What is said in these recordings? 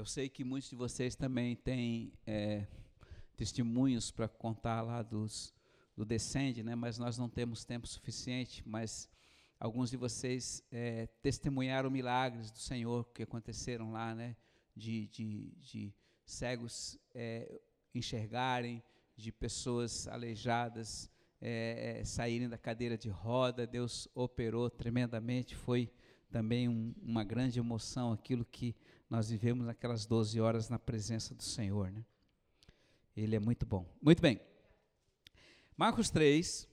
Eu sei que muitos de vocês também têm é, testemunhos para contar lá dos, do Descende, né? mas nós não temos tempo suficiente, mas alguns de vocês é, testemunharam milagres do Senhor que aconteceram lá, né? de, de, de cegos é, enxergarem, de pessoas aleijadas é, é, saírem da cadeira de roda. Deus operou tremendamente, foi também um, uma grande emoção aquilo que nós vivemos naquelas 12 horas na presença do Senhor. Né? Ele é muito bom. Muito bem. Marcos 3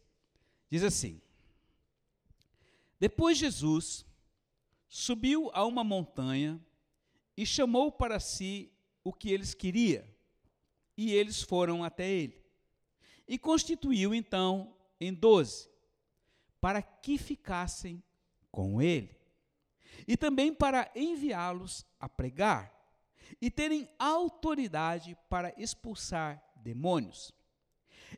diz assim: Depois Jesus subiu a uma montanha e chamou para si o que eles queriam, e eles foram até ele. E constituiu então em doze, para que ficassem com ele, e também para enviá-los a pregar, e terem autoridade para expulsar demônios.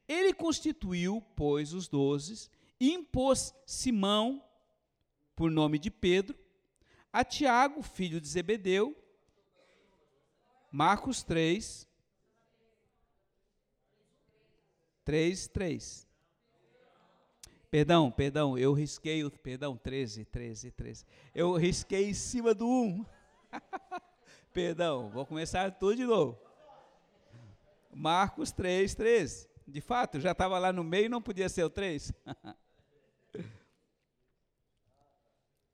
Ele constituiu, pois, os doze, e impôs Simão, por nome de Pedro, a Tiago, filho de Zebedeu, Marcos 3, 3, 3. Perdão, perdão, eu risquei o. Perdão, 13, 13, 13. Eu risquei em cima do 1. perdão, vou começar tudo de novo. Marcos 3, 13. De fato, já estava lá no meio, não podia ser o 3.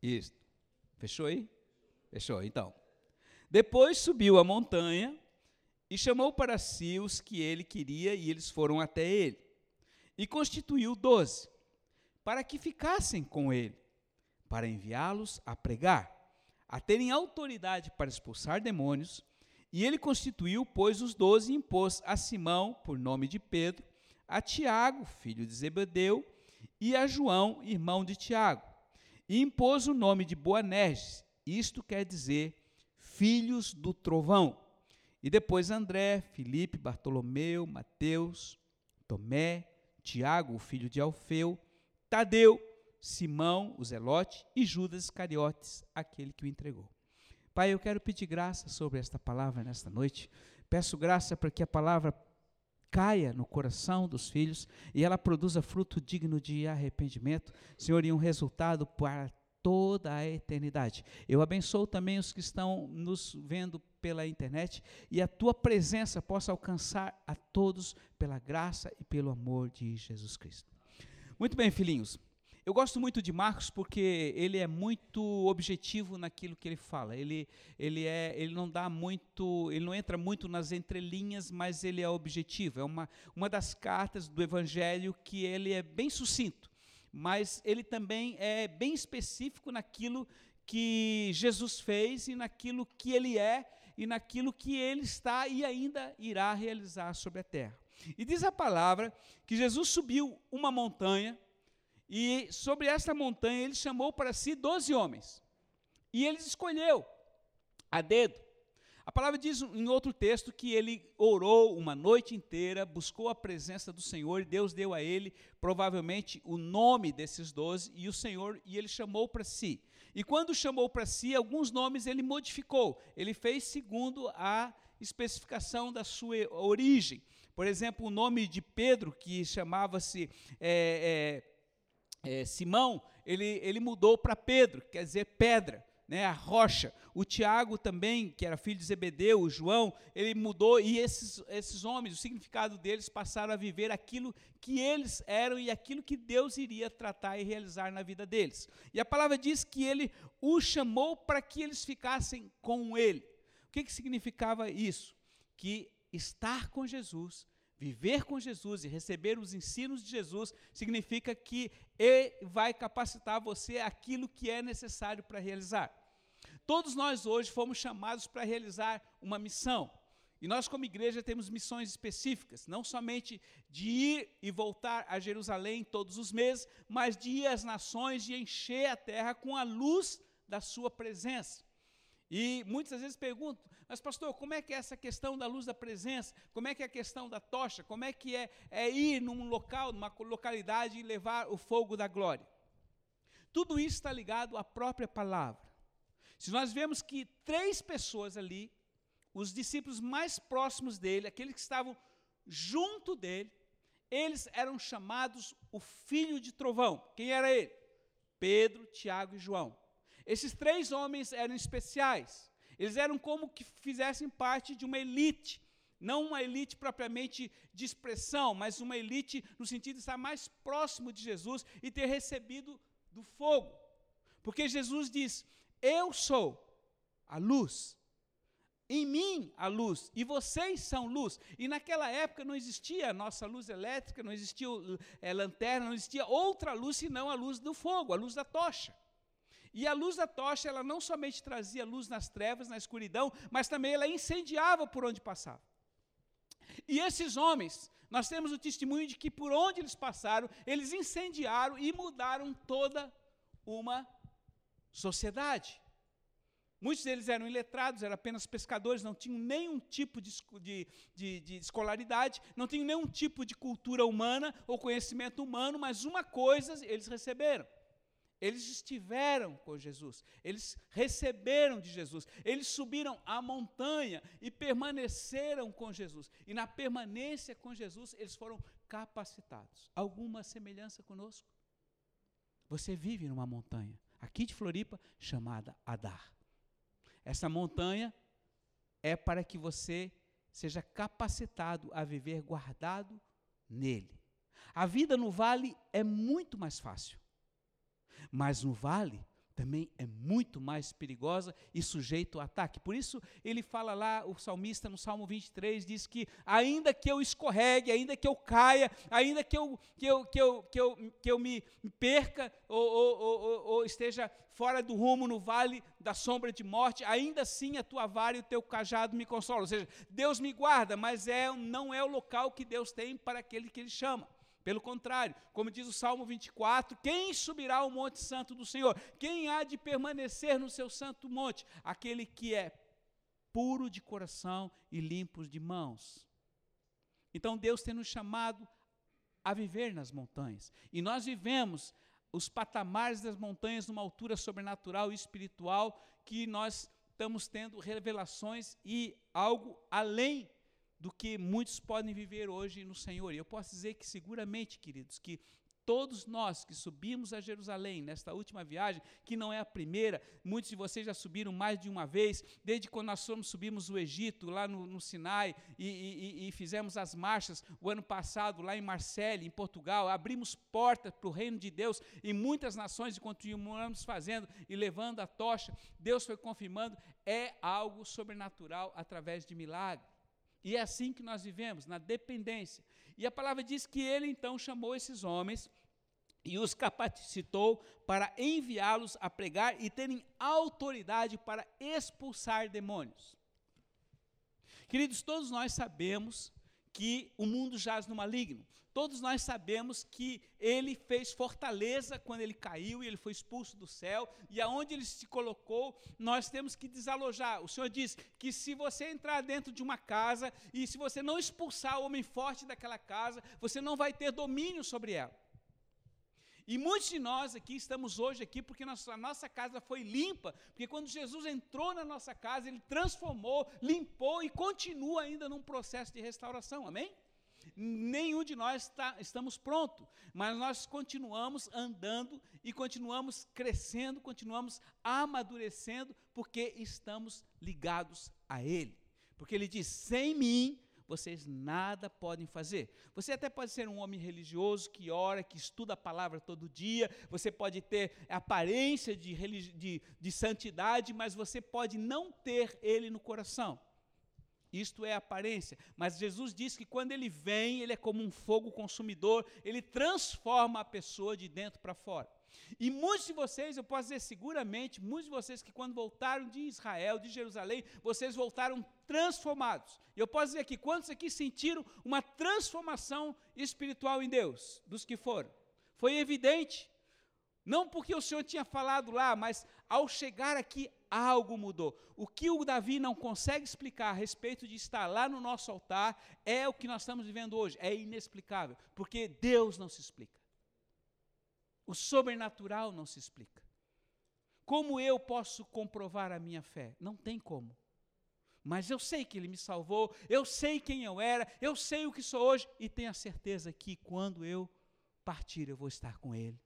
Isso. Fechou aí? Fechou, então. Depois subiu a montanha e chamou para si os que ele queria, e eles foram até ele. E constituiu doze, para que ficassem com ele, para enviá-los a pregar, a terem autoridade para expulsar demônios. E ele constituiu, pois, os doze e impôs a Simão, por nome de Pedro, a Tiago, filho de Zebedeu, e a João, irmão de Tiago. E impôs o nome de Boanerges, isto quer dizer filhos do trovão. E depois André, Felipe, Bartolomeu, Mateus, Tomé, Tiago, filho de Alfeu, Tadeu, Simão, o Zelote e Judas Iscariotes, aquele que o entregou. Pai, eu quero pedir graça sobre esta palavra nesta noite. Peço graça para que a palavra caia no coração dos filhos e ela produza fruto digno de arrependimento, Senhor, e um resultado para toda a eternidade. Eu abençoo também os que estão nos vendo pela internet e a tua presença possa alcançar a todos pela graça e pelo amor de Jesus Cristo. Muito bem, filhinhos. Eu gosto muito de Marcos porque ele é muito objetivo naquilo que ele fala. Ele, ele, é, ele não dá muito, ele não entra muito nas entrelinhas, mas ele é objetivo. É uma, uma das cartas do Evangelho que ele é bem sucinto mas ele também é bem específico naquilo que Jesus fez e naquilo que ele é e naquilo que ele está e ainda irá realizar sobre a terra. E diz a palavra que Jesus subiu uma montanha e sobre esta montanha ele chamou para si doze homens. E ele escolheu a dedo a palavra diz em outro texto que ele orou uma noite inteira, buscou a presença do Senhor e Deus deu a ele provavelmente o nome desses doze e o Senhor e ele chamou para si. E quando chamou para si, alguns nomes ele modificou. Ele fez segundo a especificação da sua origem. Por exemplo, o nome de Pedro, que chamava-se é, é, é, Simão, ele, ele mudou para Pedro, quer dizer pedra né, a rocha. O Tiago também, que era filho de Zebedeu, o João, ele mudou e esses, esses homens, o significado deles passaram a viver aquilo que eles eram e aquilo que Deus iria tratar e realizar na vida deles. E a palavra diz que ele os chamou para que eles ficassem com ele. O que, que significava isso? Que estar com Jesus Viver com Jesus e receber os ensinos de Jesus significa que Ele vai capacitar você aquilo que é necessário para realizar. Todos nós hoje fomos chamados para realizar uma missão. E nós, como igreja, temos missões específicas, não somente de ir e voltar a Jerusalém todos os meses, mas de ir às nações e encher a terra com a luz da Sua presença. E muitas vezes perguntam, mas pastor, como é que é essa questão da luz da presença? Como é que é a questão da tocha? Como é que é, é ir num local, numa localidade e levar o fogo da glória? Tudo isso está ligado à própria palavra. Se nós vemos que três pessoas ali os discípulos mais próximos dele, aqueles que estavam junto dele, eles eram chamados o filho de trovão. Quem era ele? Pedro, Tiago e João. Esses três homens eram especiais. Eles eram como que fizessem parte de uma elite. Não uma elite propriamente de expressão, mas uma elite no sentido de estar mais próximo de Jesus e ter recebido do fogo. Porque Jesus diz: Eu sou a luz. Em mim a luz, e vocês são luz. E naquela época não existia nossa luz elétrica, não existia é, lanterna, não existia outra luz senão a luz do fogo, a luz da tocha. E a luz da tocha, ela não somente trazia luz nas trevas, na escuridão, mas também ela incendiava por onde passava. E esses homens, nós temos o testemunho de que por onde eles passaram, eles incendiaram e mudaram toda uma sociedade. Muitos deles eram iletrados, eram apenas pescadores, não tinham nenhum tipo de, de, de, de, escolaridade, não tinham nenhum tipo de cultura humana ou conhecimento humano, mas uma coisa eles receberam. Eles estiveram com Jesus, eles receberam de Jesus, eles subiram a montanha e permaneceram com Jesus. E na permanência com Jesus, eles foram capacitados. Alguma semelhança conosco? Você vive numa montanha, aqui de Floripa, chamada Adar. Essa montanha é para que você seja capacitado a viver guardado nele. A vida no vale é muito mais fácil. Mas no vale também é muito mais perigosa e sujeito a ataque. Por isso ele fala lá, o salmista no Salmo 23 diz que ainda que eu escorregue, ainda que eu caia, ainda que eu, que eu, que eu, que eu, que eu me perca ou, ou, ou, ou esteja fora do rumo no vale da sombra de morte, ainda assim a tua vara e o teu cajado me consolam. Ou seja, Deus me guarda, mas é, não é o local que Deus tem para aquele que Ele chama. Pelo contrário, como diz o Salmo 24, quem subirá ao monte santo do Senhor? Quem há de permanecer no seu santo monte? Aquele que é puro de coração e limpo de mãos. Então Deus tem nos chamado a viver nas montanhas. E nós vivemos os patamares das montanhas numa altura sobrenatural e espiritual que nós estamos tendo revelações e algo além do que muitos podem viver hoje no Senhor. E eu posso dizer que seguramente, queridos, que todos nós que subimos a Jerusalém nesta última viagem, que não é a primeira, muitos de vocês já subiram mais de uma vez, desde quando nós fomos, subimos o Egito, lá no, no Sinai, e, e, e, fizemos as marchas o ano passado, lá em Marseille, em Portugal, abrimos portas para o reino de Deus em muitas nações e continuamos fazendo e levando a tocha. Deus foi confirmando, é algo sobrenatural através de milagres. E é assim que nós vivemos, na dependência. E a palavra diz que ele então chamou esses homens e os capacitou para enviá-los a pregar e terem autoridade para expulsar demônios. Queridos, todos nós sabemos que o mundo jaz no maligno. Todos nós sabemos que ele fez fortaleza quando ele caiu e ele foi expulso do céu, e aonde ele se colocou, nós temos que desalojar. O Senhor diz que se você entrar dentro de uma casa e se você não expulsar o homem forte daquela casa, você não vai ter domínio sobre ela. E muitos de nós aqui estamos hoje aqui porque a nossa casa foi limpa, porque quando Jesus entrou na nossa casa, ele transformou, limpou e continua ainda num processo de restauração. Amém? Nenhum de nós está, estamos prontos, mas nós continuamos andando e continuamos crescendo, continuamos amadurecendo, porque estamos ligados a Ele. Porque Ele diz: sem mim vocês nada podem fazer. Você até pode ser um homem religioso que ora, que estuda a palavra todo dia, você pode ter aparência de, de, de santidade, mas você pode não ter ele no coração. Isto é aparência. Mas Jesus diz que quando ele vem, ele é como um fogo consumidor, ele transforma a pessoa de dentro para fora. E muitos de vocês, eu posso dizer seguramente, muitos de vocês que quando voltaram de Israel, de Jerusalém, vocês voltaram transformados. E eu posso dizer aqui, quantos aqui sentiram uma transformação espiritual em Deus, dos que foram? Foi evidente. Não porque o Senhor tinha falado lá, mas ao chegar aqui, algo mudou. O que o Davi não consegue explicar a respeito de estar lá no nosso altar é o que nós estamos vivendo hoje. É inexplicável, porque Deus não se explica. O sobrenatural não se explica. Como eu posso comprovar a minha fé? Não tem como. mas eu sei que Ele me salvou, eu sei quem eu era, eu sei o que sou hoje, e tenho a certeza que quando eu partir, eu vou estar com Ele.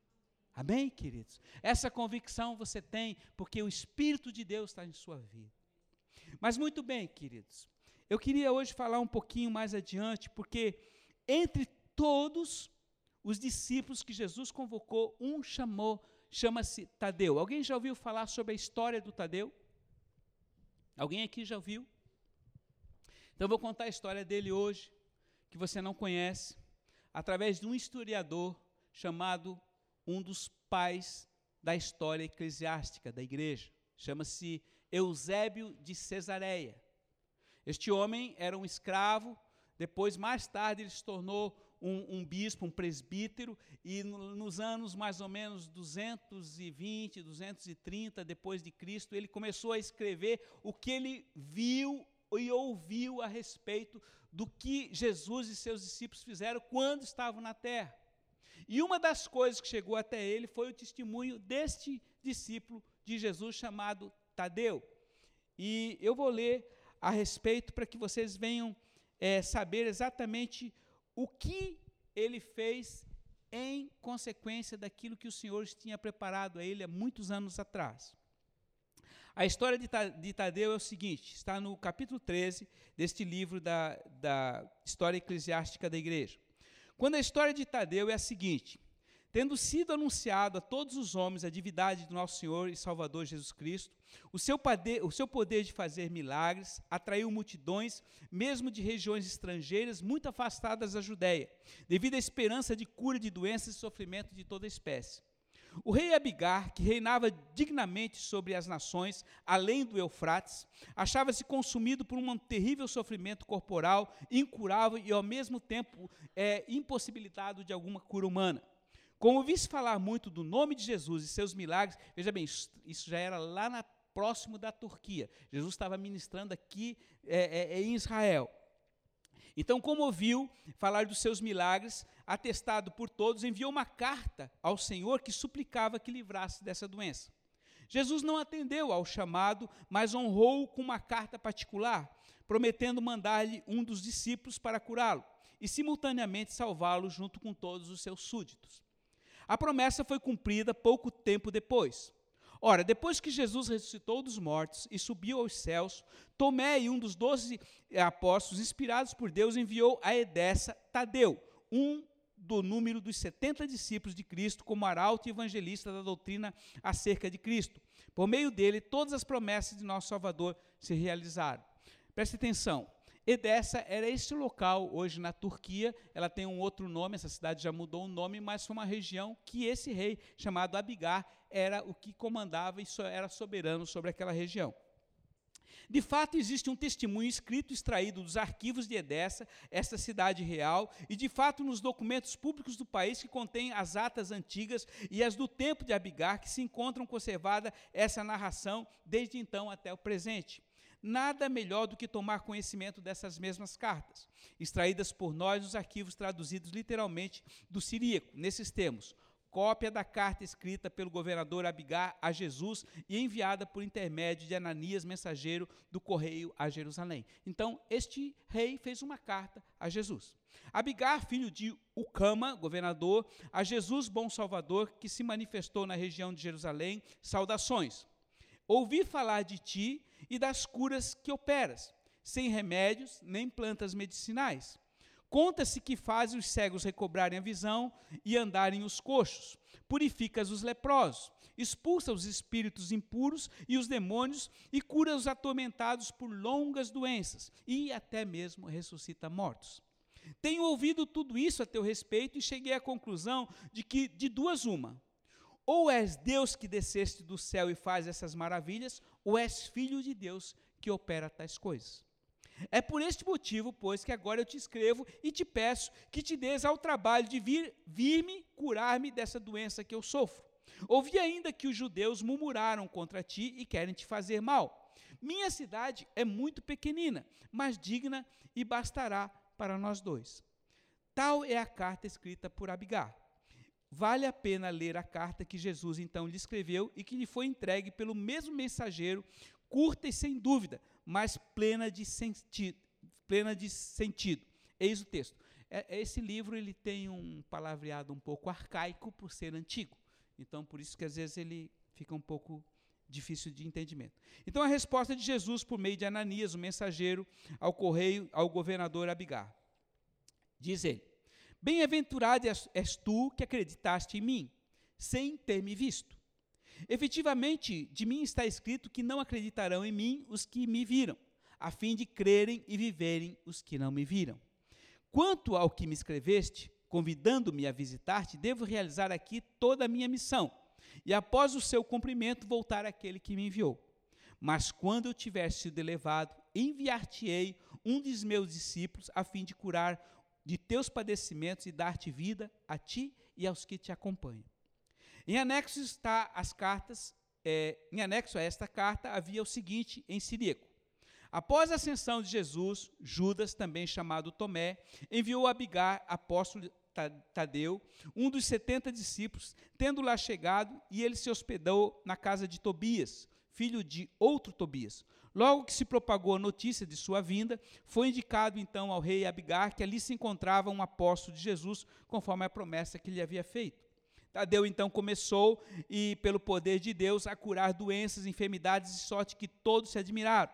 Amém, queridos? Essa convicção você tem porque o Espírito de Deus está em sua vida. Mas muito bem, queridos, eu queria hoje falar um pouquinho mais adiante, porque entre todos os discípulos que Jesus convocou, um chamou, chama-se Tadeu. Alguém já ouviu falar sobre a história do Tadeu? Alguém aqui já ouviu? Então eu vou contar a história dele hoje, que você não conhece, através de um historiador chamado um dos pais da história eclesiástica da igreja. Chama-se Eusébio de Cesareia. Este homem era um escravo, depois, mais tarde, ele se tornou um, um bispo, um presbítero, e no, nos anos mais ou menos 220, 230 depois de Cristo, ele começou a escrever o que ele viu e ouviu a respeito do que Jesus e seus discípulos fizeram quando estavam na terra. E uma das coisas que chegou até ele foi o testemunho deste discípulo de Jesus chamado Tadeu. E eu vou ler a respeito para que vocês venham é, saber exatamente o que ele fez em consequência daquilo que o Senhor tinha preparado a ele há muitos anos atrás. A história de Tadeu é o seguinte: está no capítulo 13 deste livro da, da história eclesiástica da igreja. Quando a história de Tadeu é a seguinte: Tendo sido anunciado a todos os homens a divindade do nosso Senhor e Salvador Jesus Cristo, o seu, poder, o seu poder de fazer milagres atraiu multidões, mesmo de regiões estrangeiras muito afastadas da Judéia, devido à esperança de cura de doenças e sofrimento de toda espécie. O rei Abigar, que reinava dignamente sobre as nações além do Eufrates, achava-se consumido por um terrível sofrimento corporal, incurável e ao mesmo tempo é, impossibilitado de alguma cura humana. Como vi-se falar muito do nome de Jesus e seus milagres, veja bem, isso, já era lá na, próximo da Turquia. Jesus estava ministrando aqui é, é, em Israel. Então, como ouviu falar dos seus milagres, atestado por todos, enviou uma carta ao Senhor que suplicava que livrasse dessa doença. Jesus não atendeu ao chamado, mas honrou-o com uma carta particular, prometendo mandar-lhe um dos discípulos para curá-lo e simultaneamente salvá-lo junto com todos os seus súditos. A promessa foi cumprida pouco tempo depois. Ora, depois que Jesus ressuscitou dos mortos e subiu aos céus, Tomé, um dos doze apóstolos inspirados por Deus, enviou a Edessa Tadeu, um do número dos setenta discípulos de Cristo, como arauto e evangelista da doutrina acerca de Cristo. Por meio dele, todas as promessas de nosso Salvador se realizaram. Preste atenção, Edessa era este local hoje na Turquia, ela tem um outro nome, essa cidade já mudou o nome, mas foi uma região que esse rei, chamado Abigar, era o que comandava e era soberano sobre aquela região. De fato, existe um testemunho escrito extraído dos arquivos de Edessa, esta cidade real, e de fato nos documentos públicos do país que contém as atas antigas e as do tempo de Abigar, que se encontram conservada essa narração desde então até o presente. Nada melhor do que tomar conhecimento dessas mesmas cartas, extraídas por nós nos arquivos traduzidos literalmente do siríaco, nesses termos: cópia da carta escrita pelo governador Abigar a Jesus e enviada por intermédio de Ananias, mensageiro do correio a Jerusalém. Então, este rei fez uma carta a Jesus. Abigar, filho de Ucama, governador, a Jesus, bom Salvador, que se manifestou na região de Jerusalém, saudações. Ouvi falar de ti e das curas que operas, sem remédios nem plantas medicinais. Conta-se que faz os cegos recobrarem a visão e andarem os coxos, purificas os leprosos, expulsa os espíritos impuros e os demônios e cura os atormentados por longas doenças e até mesmo ressuscita mortos. Tenho ouvido tudo isso a teu respeito e cheguei à conclusão de que de duas uma, ou és Deus que desceste do céu e faz essas maravilhas, ou és filho de Deus que opera tais coisas. É por este motivo, pois, que agora eu te escrevo e te peço que te des ao trabalho de vir, vir-me curar-me dessa doença que eu sofro. Ouvi ainda que os judeus murmuraram contra ti e querem te fazer mal. Minha cidade é muito pequenina, mas digna e bastará para nós dois. Tal é a carta escrita por Abigar. Vale a pena ler a carta que Jesus então lhe escreveu e que lhe foi entregue pelo mesmo mensageiro, curta e sem dúvida, mas plena de sentido. Plena de sentido. Eis o texto. É, esse livro ele tem um palavreado um pouco arcaico por ser antigo. Então, por isso que às vezes ele fica um pouco difícil de entendimento. Então, a resposta de Jesus por meio de Ananias, o mensageiro, ao correio, ao governador Abigar. Diz ele: Bem-aventurado és tu que acreditaste em mim, sem ter me visto. Efetivamente, de mim está escrito que não acreditarão em mim os que me viram, a fim de crerem e viverem os que não me viram. Quanto ao que me escreveste, convidando-me a visitar-te, devo realizar aqui toda a minha missão, e após o seu cumprimento voltar àquele que me enviou. Mas quando eu tiver sido elevado, enviar-te-ei um dos meus discípulos, a fim de curar de teus padecimentos e dar-te vida a ti e aos que te acompanham. Em anexo está as cartas, é, em anexo a esta carta havia o seguinte em siríaco. Após a ascensão de Jesus, Judas, também chamado Tomé, enviou a Abigar, apóstolo Tadeu, um dos setenta discípulos, tendo lá chegado, e ele se hospedou na casa de Tobias, filho de outro Tobias. Logo que se propagou a notícia de sua vinda, foi indicado então ao rei Abigar que ali se encontrava um apóstolo de Jesus, conforme a promessa que lhe havia feito. Tadeu então começou, e pelo poder de Deus, a curar doenças, enfermidades, de sorte que todos se admiraram.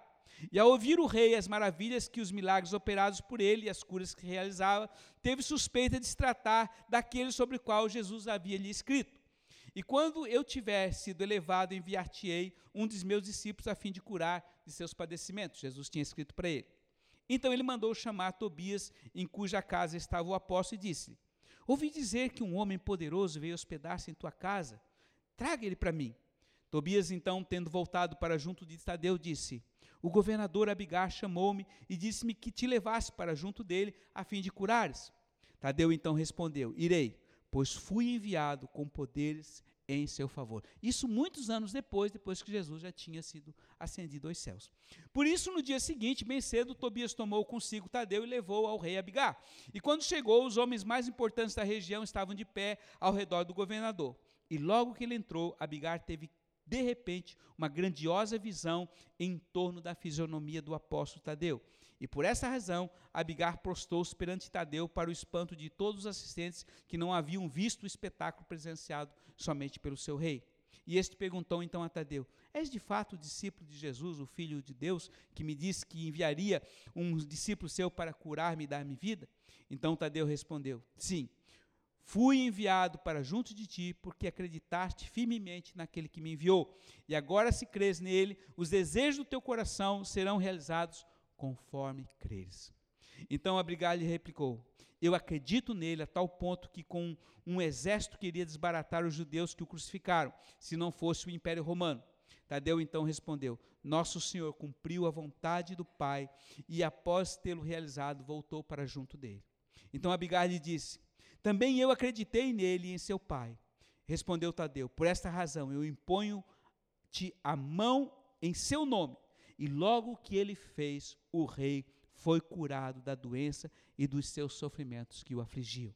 E ao ouvir o rei as maravilhas que os milagres operados por ele e as curas que realizava, teve suspeita de se tratar daquele sobre o qual Jesus havia lhe escrito. E quando eu tiver sido elevado, enviar-te-ei um dos meus discípulos a fim de curar de seus padecimentos. Jesus tinha escrito para ele. Então ele mandou chamar Tobias, em cuja casa estava o apóstolo, e disse: Ouvi dizer que um homem poderoso veio hospedar-se em tua casa. Traga ele para mim. Tobias, então, tendo voltado para junto de Tadeu, disse: O governador Abigar chamou-me e disse-me que te levasse para junto dele a fim de curares. Tadeu então respondeu: Irei, pois fui enviado com poderes em seu favor. Isso muitos anos depois, depois que Jesus já tinha sido ascendido aos céus. Por isso, no dia seguinte, bem cedo, Tobias tomou consigo Tadeu e levou ao rei Abigar. E quando chegou, os homens mais importantes da região estavam de pé ao redor do governador. E logo que ele entrou, Abigar teve de repente uma grandiosa visão em torno da fisionomia do apóstolo Tadeu. E por essa razão, Abigar prostou-se perante Tadeu para o espanto de todos os assistentes que não haviam visto o espetáculo presenciado somente pelo seu rei. E este perguntou então a Tadeu: És de fato o discípulo de Jesus, o Filho de Deus, que me disse que enviaria um discípulo seu para curar-me e dar-me vida? Então Tadeu respondeu: Sim, fui enviado para junto de ti, porque acreditaste firmemente naquele que me enviou. E agora, se crês nele, os desejos do teu coração serão realizados conforme creres. Então Abigail replicou: Eu acredito nele a tal ponto que com um exército queria desbaratar os judeus que o crucificaram, se não fosse o Império Romano. Tadeu então respondeu: Nosso Senhor cumpriu a vontade do Pai e, após tê-lo realizado, voltou para junto dele. Então Abigail disse: Também eu acreditei nele e em seu pai. Respondeu Tadeu: Por esta razão eu imponho-te a mão em seu nome e logo que ele fez, o rei foi curado da doença e dos seus sofrimentos que o afligiam.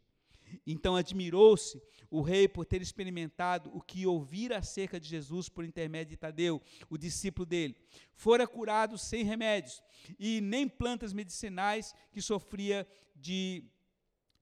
Então admirou-se o rei por ter experimentado o que ouvira acerca de Jesus por intermédio de Tadeu, o discípulo dele. Fora curado sem remédios e nem plantas medicinais que sofria de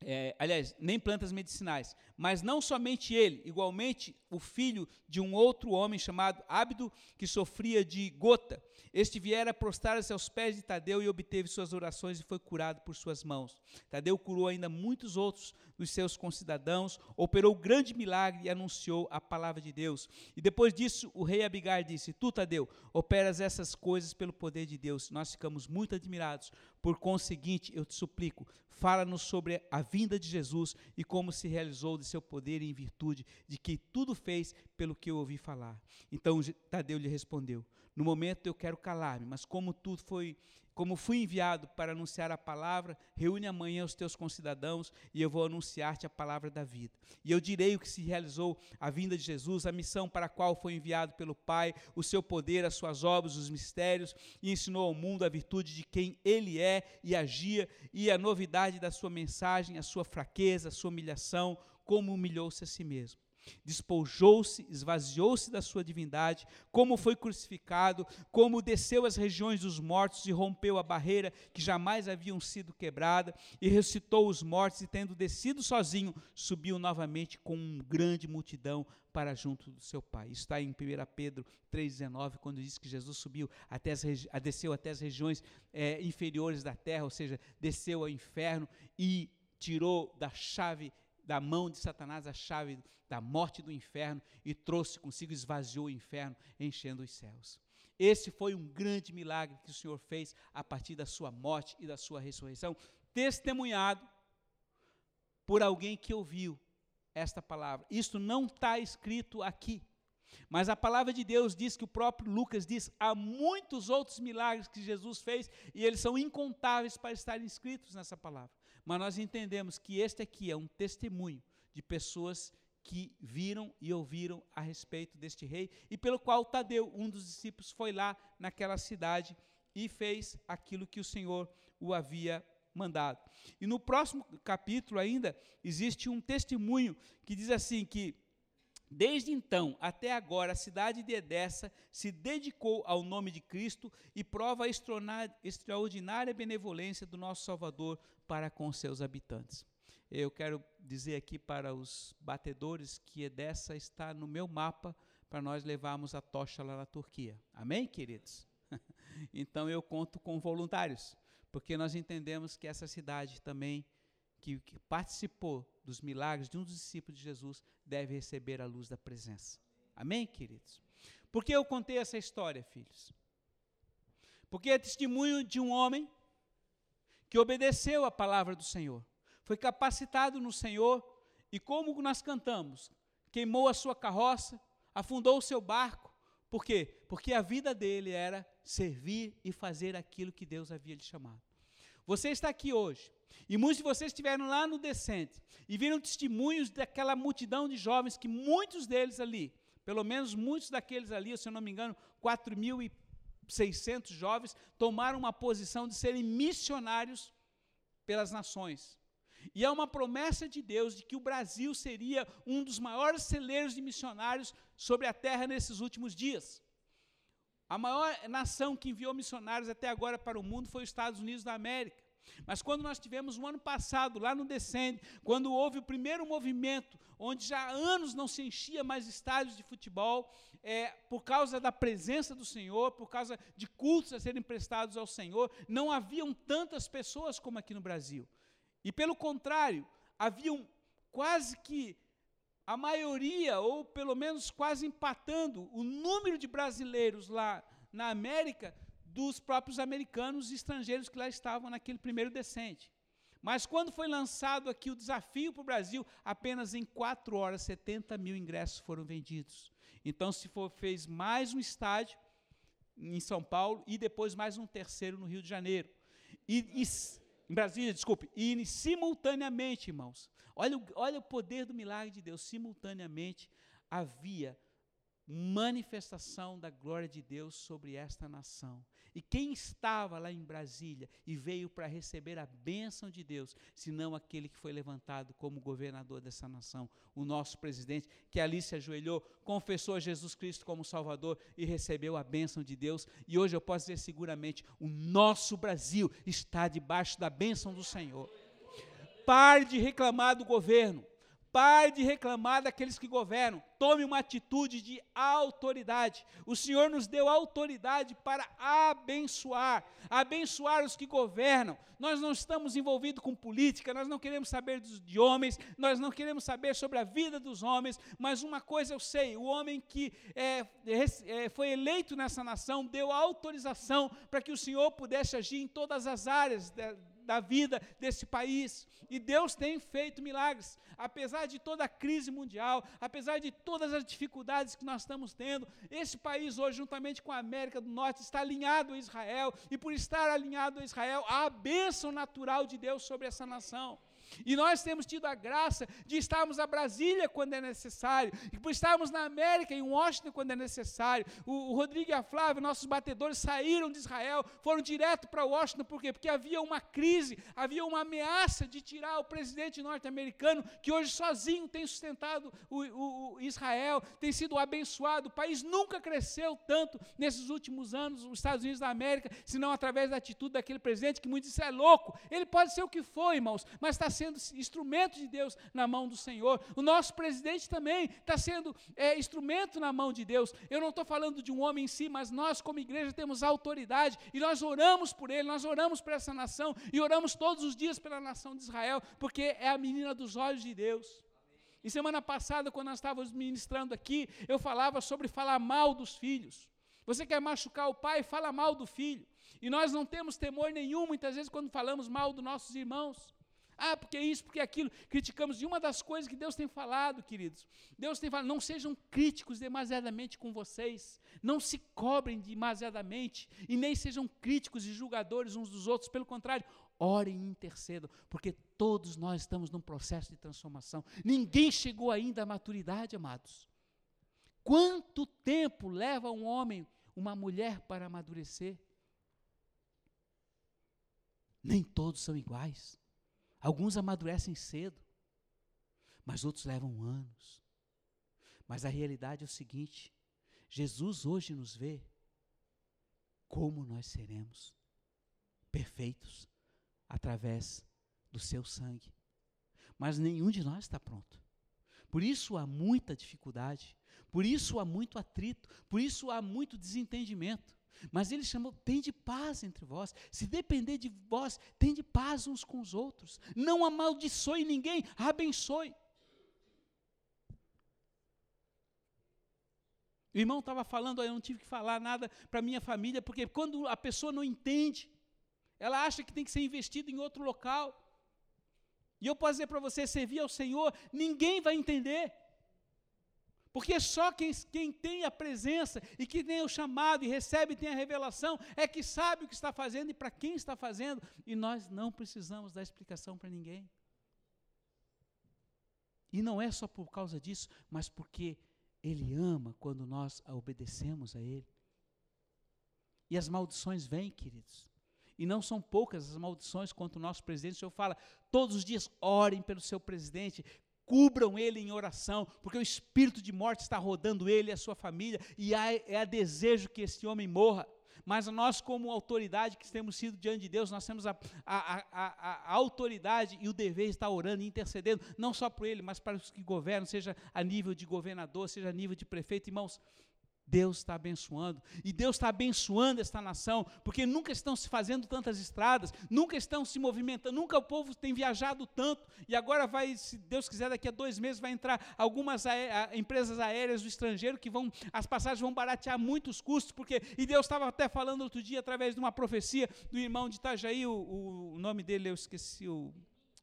é, aliás, nem plantas medicinais, mas não somente ele, igualmente o filho de um outro homem chamado Ábido, que sofria de gota. Este viera prostrar-se aos pés de Tadeu e obteve suas orações e foi curado por suas mãos. Tadeu curou ainda muitos outros dos seus concidadãos, operou grande milagre e anunciou a palavra de Deus. E depois disso, o rei Abigar disse: Tu, Tadeu, operas essas coisas pelo poder de Deus. Nós ficamos muito admirados. Por conseguinte, eu te suplico, fala-nos sobre a vinda de Jesus e como se realizou de seu poder e em virtude de que tudo fez pelo que eu ouvi falar. Então Tadeu lhe respondeu: No momento eu quero calar-me, mas como tudo foi como fui enviado para anunciar a palavra, reúne amanhã os teus concidadãos e eu vou anunciar-te a palavra da vida. E eu direi o que se realizou a vinda de Jesus, a missão para a qual foi enviado pelo Pai, o seu poder, as suas obras, os mistérios, e ensinou ao mundo a virtude de quem ele é e agia, e a novidade da sua mensagem, a sua fraqueza, a sua humilhação, como humilhou-se a si mesmo. Despojou-se, esvaziou-se da sua divindade, como foi crucificado, como desceu às regiões dos mortos e rompeu a barreira que jamais haviam sido quebrada, e ressuscitou os mortos, e tendo descido sozinho, subiu novamente com uma grande multidão para junto do seu Pai. Isso está em 1 Pedro 3,19, quando diz que Jesus subiu até as, desceu até as regiões é, inferiores da terra, ou seja, desceu ao inferno e tirou da chave da mão de Satanás a chave da morte do inferno e trouxe consigo, esvaziou o inferno, enchendo os céus. Esse foi um grande milagre que o Senhor fez a partir da sua morte e da sua ressurreição, testemunhado por alguém que ouviu esta palavra. Isto não está escrito aqui. Mas a palavra de Deus diz que o próprio Lucas diz: há muitos outros milagres que Jesus fez e eles são incontáveis para estarem escritos nessa palavra. Mas nós entendemos que este aqui é um testemunho de pessoas que viram e ouviram a respeito deste rei e pelo qual Tadeu, um dos discípulos, foi lá naquela cidade e fez aquilo que o Senhor o havia mandado. E no próximo capítulo ainda existe um testemunho que diz assim que Desde então até agora, a cidade de Edessa se dedicou ao nome de Cristo e prova a extraordinária benevolência do nosso Salvador para com seus habitantes. Eu quero dizer aqui para os batedores que Edessa está no meu mapa para nós levarmos a tocha lá na Turquia. Amém, queridos? então eu conto com voluntários, porque nós entendemos que essa cidade também, que, que participou dos milagres de um dos discípulos de Jesus, deve receber a luz da presença. Amém, queridos? Por que eu contei essa história, filhos? Porque é testemunho de um homem que obedeceu a palavra do Senhor, foi capacitado no Senhor e, como nós cantamos, queimou a sua carroça, afundou o seu barco. Por quê? Porque a vida dele era servir e fazer aquilo que Deus havia lhe chamado. Você está aqui hoje, e muitos de vocês estiveram lá no Descente e viram testemunhos daquela multidão de jovens que muitos deles ali, pelo menos muitos daqueles ali, se eu não me engano, 4 mil e 600 jovens tomaram uma posição de serem missionários pelas nações. E é uma promessa de Deus de que o Brasil seria um dos maiores celeiros de missionários sobre a terra nesses últimos dias. A maior nação que enviou missionários até agora para o mundo foi os Estados Unidos da América. Mas quando nós tivemos o ano passado, lá no Descende, quando houve o primeiro movimento, onde já há anos não se enchia mais estádios de futebol, é, por causa da presença do Senhor, por causa de cultos a serem prestados ao Senhor, não haviam tantas pessoas como aqui no Brasil. E pelo contrário, haviam quase que a maioria, ou pelo menos quase empatando, o número de brasileiros lá na América dos próprios americanos e estrangeiros que lá estavam naquele primeiro descente. Mas quando foi lançado aqui o desafio para o Brasil, apenas em quatro horas 70 mil ingressos foram vendidos. Então se for, fez mais um estádio em São Paulo e depois mais um terceiro no Rio de Janeiro. E, e em Brasília, desculpe, e simultaneamente, irmãos, olha, olha o poder do milagre de Deus, simultaneamente havia manifestação da glória de Deus sobre esta nação. E quem estava lá em Brasília e veio para receber a bênção de Deus, senão aquele que foi levantado como governador dessa nação, o nosso presidente, que ali se ajoelhou, confessou a Jesus Cristo como Salvador e recebeu a bênção de Deus. E hoje eu posso dizer seguramente: o nosso Brasil está debaixo da bênção do Senhor. Pare de reclamar do governo. Pare de reclamar daqueles que governam. Tome uma atitude de autoridade. O Senhor nos deu autoridade para abençoar, abençoar os que governam. Nós não estamos envolvidos com política, nós não queremos saber de homens, nós não queremos saber sobre a vida dos homens, mas uma coisa eu sei: o homem que é, é, foi eleito nessa nação deu autorização para que o Senhor pudesse agir em todas as áreas da vida desse país. E Deus tem feito milagres. Apesar de toda a crise mundial, apesar de todas as dificuldades que nós estamos tendo, esse país hoje, juntamente com a América do Norte, está alinhado a Israel. E por estar alinhado a Israel, há a bênção natural de Deus sobre essa nação. E nós temos tido a graça de estarmos a Brasília quando é necessário, e por estarmos na América, em Washington, quando é necessário. O, o Rodrigo e a Flávia, nossos batedores, saíram de Israel, foram direto para Washington, por quê? Porque havia uma crise, havia uma ameaça de tirar o presidente norte-americano, que hoje sozinho tem sustentado o, o, o Israel, tem sido abençoado. O país nunca cresceu tanto nesses últimos anos, os Estados Unidos da América, senão através da atitude daquele presidente que muitos disseram é louco. Ele pode ser o que for, irmãos, mas está sendo instrumento de Deus na mão do Senhor. O nosso presidente também está sendo é, instrumento na mão de Deus. Eu não estou falando de um homem em si, mas nós, como igreja, temos autoridade e nós oramos por ele, nós oramos por essa nação e oramos todos os dias pela nação de Israel, porque é a menina dos olhos de Deus. E semana passada, quando nós estávamos ministrando aqui, eu falava sobre falar mal dos filhos. Você quer machucar o pai, fala mal do filho. E nós não temos temor nenhum, muitas vezes, quando falamos mal dos nossos irmãos. Ah, porque isso, porque aquilo. Criticamos. E uma das coisas que Deus tem falado, queridos, Deus tem falado, não sejam críticos demasiadamente com vocês, não se cobrem demasiadamente, e nem sejam críticos e julgadores uns dos outros. Pelo contrário, orem e intercedam, porque todos nós estamos num processo de transformação. Ninguém chegou ainda à maturidade, amados. Quanto tempo leva um homem uma mulher para amadurecer. Nem todos são iguais. Alguns amadurecem cedo, mas outros levam anos. Mas a realidade é o seguinte: Jesus hoje nos vê como nós seremos perfeitos através do seu sangue. Mas nenhum de nós está pronto. Por isso há muita dificuldade, por isso há muito atrito, por isso há muito desentendimento. Mas ele chamou, tem de paz entre vós. Se depender de vós, tem de paz uns com os outros. Não amaldiçoe ninguém, abençoe. O irmão estava falando, eu não tive que falar nada para minha família, porque quando a pessoa não entende, ela acha que tem que ser investido em outro local. E eu posso dizer para você, servir ao Senhor, ninguém vai entender. Porque só quem, quem tem a presença e que tem o chamado e recebe tem a revelação é que sabe o que está fazendo e para quem está fazendo. E nós não precisamos dar explicação para ninguém. E não é só por causa disso, mas porque Ele ama quando nós obedecemos a Ele. E as maldições vêm, queridos. E não são poucas as maldições contra o nosso presidente. O Senhor fala, todos os dias orem pelo seu presidente, cubram ele em oração, porque o espírito de morte está rodando ele e a sua família, e há, é desejo que esse homem morra. Mas nós, como autoridade que temos sido diante de Deus, nós temos a, a, a, a, autoridade e o dever de estar orando e intercedendo, não só por ele, mas para os que governam, seja a nível de governador, seja a nível de prefeito. Irmãos, Deus está abençoando. E Deus está abençoando esta nação, porque nunca estão se fazendo tantas estradas, nunca estão se movimentando, nunca o povo tem viajado tanto. E agora vai, se Deus quiser, daqui a dois meses vai entrar algumas empresas aéreas do estrangeiro que vão, as passagens vão baratear muitos custos, porque, e Deus estava até falando outro dia, através de uma profecia do irmão de Itajaí, o, o nome dele eu esqueci, o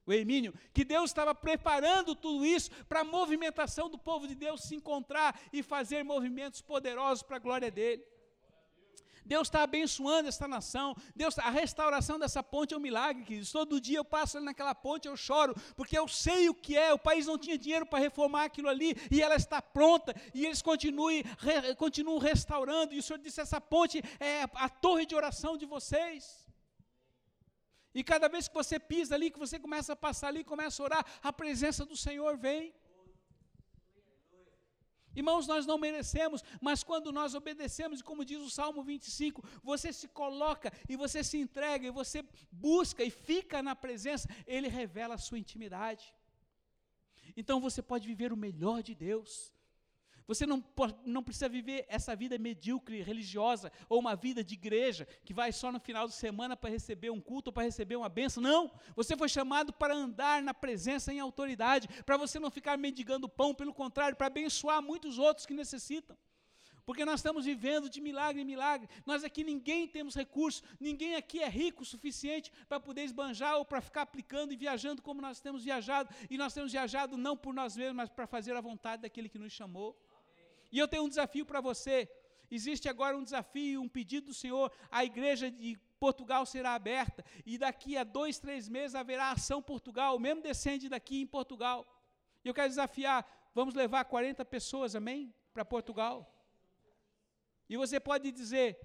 o que Deus estava preparando tudo isso para a movimentação do povo de Deus se encontrar e fazer movimentos poderosos para a glória dele. Deus está abençoando esta nação. Deus, a restauração dessa ponte é um milagre, queridos. Todo dia eu passo ali naquela ponte, eu choro, porque eu sei o que é. O país não tinha dinheiro para reformar aquilo ali e ela está pronta. E eles continuem, re, continuam restaurando. E o Senhor disse: essa ponte é a torre de oração de vocês. E cada vez que você pisa ali, que você começa a passar ali, começa a orar, a presença do Senhor vem. Irmãos, nós não merecemos, mas quando nós obedecemos, e como diz o Salmo 25, você se coloca e você se entrega, e você busca e fica na presença, Ele revela a sua intimidade. Então você pode viver o melhor de Deus. Você não, não precisa viver essa vida medíocre, religiosa, ou uma vida de igreja, que vai só no final de semana para receber um culto para receber uma benção. Não! Você foi chamado para andar na presença em autoridade, para você não ficar mendigando pão, pelo contrário, para abençoar muitos outros que necessitam. Porque nós estamos vivendo de milagre em milagre. Nós aqui ninguém temos recursos, ninguém aqui é rico o suficiente para poder esbanjar ou para ficar aplicando e viajando como nós temos viajado. E nós temos viajado não por nós mesmos, mas para fazer a vontade daquele que nos chamou. E eu tenho um desafio para você. Existe agora um desafio, um pedido do Senhor à igreja de Portugal será aberta, e daqui a dois, três meses haverá ação Portugal, o mesmo descende daqui em Portugal. E eu quero desafiar, vamos levar 40 pessoas, amém? Para Portugal. E você pode dizer,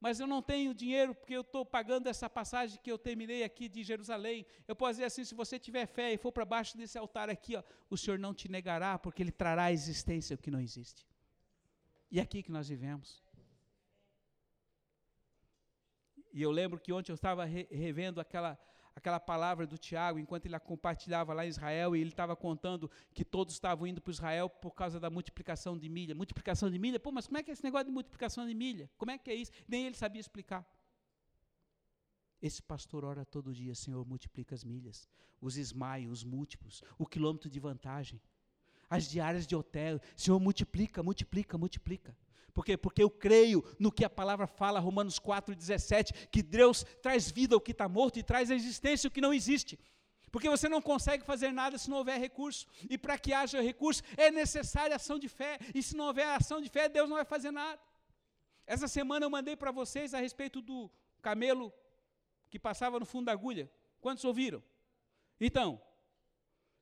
mas eu não tenho dinheiro porque eu estou pagando essa passagem que eu terminei aqui de Jerusalém. Eu posso dizer assim: se você tiver fé e for para baixo desse altar aqui, ó, o Senhor não te negará, porque Ele trará à existência o que não existe. E é aqui que nós vivemos. E eu lembro que ontem eu estava re revendo aquela, aquela palavra do Tiago, enquanto ele a compartilhava lá em Israel, e ele estava contando que todos estavam indo para Israel por causa da multiplicação de milha. Multiplicação de milha? Pô, mas como é que é esse negócio de multiplicação de milha? Como é que é isso? Nem ele sabia explicar. Esse pastor ora todo dia, Senhor, multiplica as milhas, os esmaios, os múltiplos, o quilômetro de vantagem, as diárias de hotel. Senhor, multiplica, multiplica, multiplica. Por quê? Porque eu creio no que a palavra fala, Romanos 4,17, que Deus traz vida ao que está morto e traz a existência o que não existe. Porque você não consegue fazer nada se não houver recurso. E para que haja recurso, é necessária ação de fé. E se não houver ação de fé, Deus não vai fazer nada. Essa semana eu mandei para vocês a respeito do camelo que passava no fundo da agulha. Quantos ouviram? Então,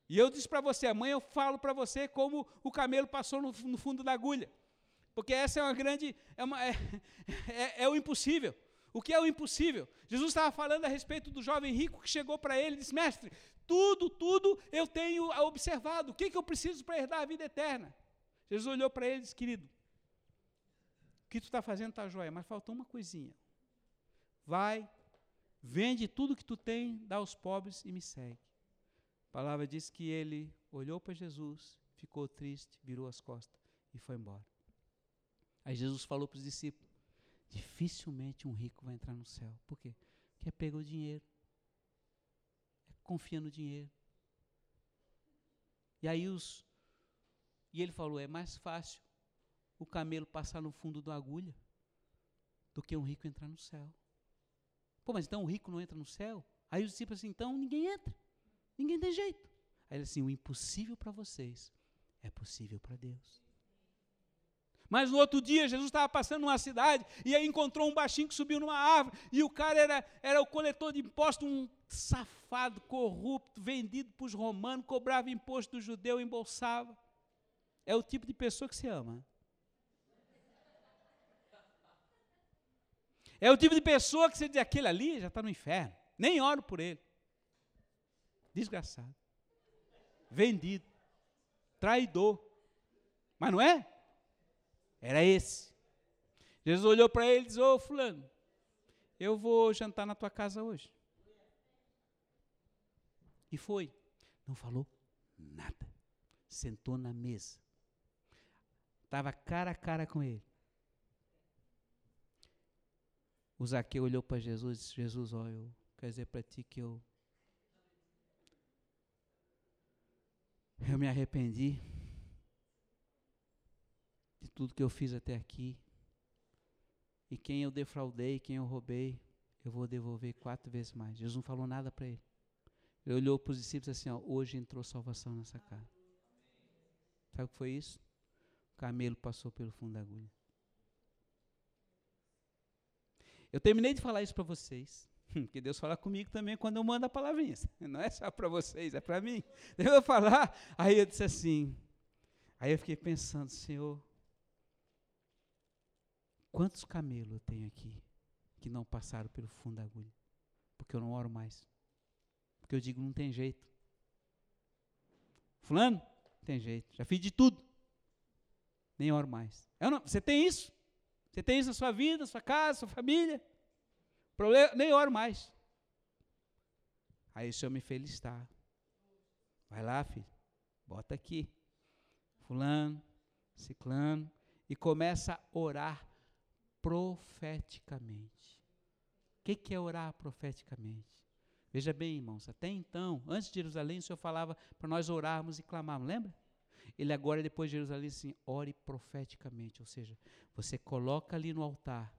e eu disse para você, amanhã eu falo para você como o camelo passou no, no fundo da agulha. Porque essa é uma grande. É, uma, é, é, é o impossível. O que é o impossível? Jesus estava falando a respeito do jovem rico que chegou para ele e disse: Mestre, tudo, tudo eu tenho observado. O que, que eu preciso para herdar a vida eterna? Jesus olhou para ele e disse: Querido, o que tu está fazendo está jóia, mas faltou uma coisinha. Vai, vende tudo que tu tem, dá aos pobres e me segue. Palavra diz que ele olhou para Jesus, ficou triste, virou as costas e foi embora. Aí Jesus falou para os discípulos: dificilmente um rico vai entrar no céu. Por quê? Porque é pega o dinheiro. É confia no dinheiro. E aí os. E ele falou: é mais fácil o camelo passar no fundo da agulha do que um rico entrar no céu. Pô, mas então o rico não entra no céu? Aí os discípulos assim, então ninguém entra. Ninguém tem jeito. Aí ele assim, o impossível para vocês é possível para Deus. Mas no outro dia, Jesus estava passando numa cidade e aí encontrou um baixinho que subiu numa árvore e o cara era, era o coletor de impostos, um safado, corrupto, vendido para os romanos, cobrava imposto do judeu, embolsava. É o tipo de pessoa que você ama. É o tipo de pessoa que você diz, aquele ali já está no inferno. Nem oro por ele. Desgraçado. Vendido. Traidor. Mas não é? Era esse. Jesus olhou para ele e disse: Ô oh, Fulano, eu vou jantar na tua casa hoje. E foi. Não falou nada. Sentou na mesa. Estava cara a cara com ele. O Zaqueu olhou para Jesus e disse: Jesus, ó, eu quero dizer para ti que eu. Eu me arrependi de tudo que eu fiz até aqui. E quem eu defraudei, quem eu roubei, eu vou devolver quatro vezes mais. Jesus não falou nada para ele. Ele olhou para os discípulos assim: ó, hoje entrou salvação nessa casa. Sabe o que foi isso? O camelo passou pelo fundo da agulha. Eu terminei de falar isso para vocês, porque Deus fala comigo também quando eu mando a palavrinha. Não é só para vocês, é para mim. Eu vou falar, aí eu disse assim. Aí eu fiquei pensando, Senhor, Quantos camelos eu tenho aqui que não passaram pelo fundo da agulha? Porque eu não oro mais. Porque eu digo, não tem jeito. Fulano, tem jeito. Já fiz de tudo. Nem oro mais. Não, você tem isso? Você tem isso na sua vida, na sua casa, na sua família? Problema, nem oro mais. Aí o Senhor me fez listar. Vai lá, filho. Bota aqui. Fulano, ciclano. E começa a orar profeticamente. O que, que é orar profeticamente? Veja bem, irmãos, até então, antes de Jerusalém, o Senhor falava para nós orarmos e clamarmos, lembra? Ele agora, depois de Jerusalém, assim, ore profeticamente, ou seja, você coloca ali no altar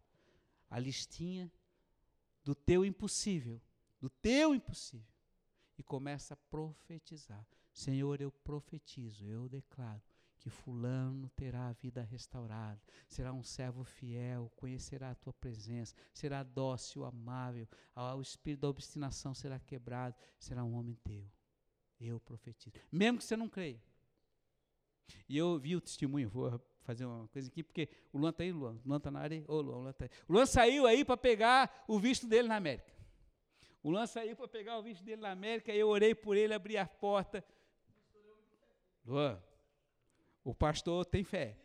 a listinha do teu impossível, do teu impossível, e começa a profetizar. Senhor, eu profetizo, eu declaro que Fulano terá a vida restaurada, será um servo fiel, conhecerá a tua presença, será dócil, amável, o espírito da obstinação será quebrado, será um homem teu. Eu profetizo. Mesmo que você não creia. E eu vi o testemunho, vou fazer uma coisa aqui, porque o Luan está aí, Luan. O Luan está na área. Ô, Luan, o Luan está aí. O Luan saiu aí para pegar o visto dele na América. O Luan saiu para pegar o visto dele na América, eu orei por ele, abri a porta. Luan, o pastor tem fé.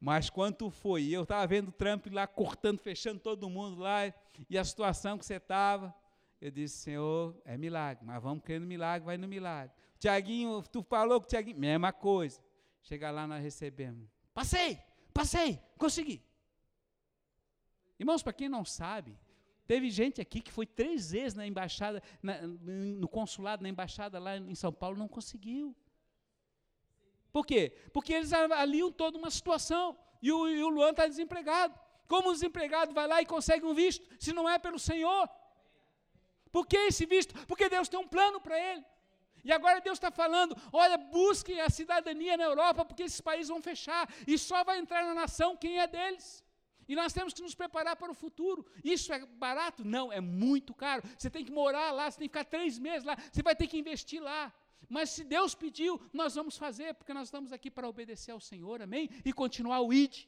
Mas quando foi, eu estava vendo o Trump lá cortando, fechando todo mundo lá, e a situação que você estava, eu disse, Senhor, é milagre, mas vamos querendo milagre, vai no milagre. Tiaguinho, tu falou com o Tiaguinho, mesma coisa. Chega lá, nós recebemos. Passei, passei, consegui. Irmãos, para quem não sabe, teve gente aqui que foi três vezes na embaixada, na, no consulado, na embaixada lá em São Paulo, não conseguiu. Por quê? Porque eles avaliam toda uma situação. E o, e o Luan está desempregado. Como o desempregado vai lá e consegue um visto, se não é pelo Senhor? Por que esse visto? Porque Deus tem um plano para ele. E agora Deus está falando: olha, busquem a cidadania na Europa, porque esses países vão fechar, e só vai entrar na nação quem é deles. E nós temos que nos preparar para o futuro. Isso é barato? Não, é muito caro. Você tem que morar lá, você tem que ficar três meses lá, você vai ter que investir lá. Mas se Deus pediu, nós vamos fazer, porque nós estamos aqui para obedecer ao Senhor, amém? E continuar o ID.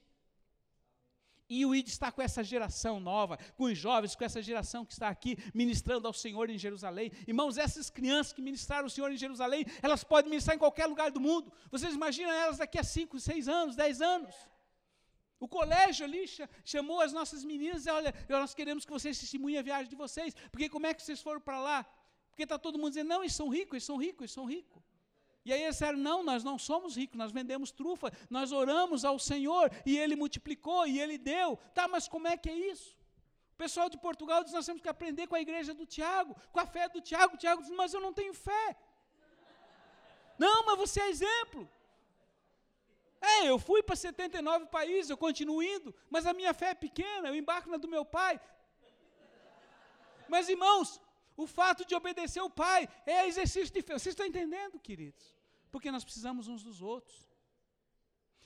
E o ID está com essa geração nova, com os jovens, com essa geração que está aqui ministrando ao Senhor em Jerusalém. Irmãos, essas crianças que ministraram o Senhor em Jerusalém, elas podem ministrar em qualquer lugar do mundo. Vocês imaginam elas daqui a 5, 6 anos, 10 anos? O colégio ali chamou as nossas meninas e olha, nós queremos que vocês testemunhem a viagem de vocês, porque como é que vocês foram para lá? Porque está todo mundo dizendo, não, eles são ricos, eles são ricos, eles são ricos. E aí eles disseram, não, nós não somos ricos, nós vendemos trufa, nós oramos ao Senhor e Ele multiplicou e Ele deu. Tá, mas como é que é isso? O pessoal de Portugal diz, nós temos que aprender com a igreja do Tiago, com a fé do Tiago. O Tiago diz, mas eu não tenho fé. Não, mas você é exemplo. É, eu fui para 79 países, eu continuo indo, mas a minha fé é pequena, eu embarco na do meu pai. Mas irmãos, o fato de obedecer o pai é exercício de fé. Vocês estão entendendo, queridos? Porque nós precisamos uns dos outros.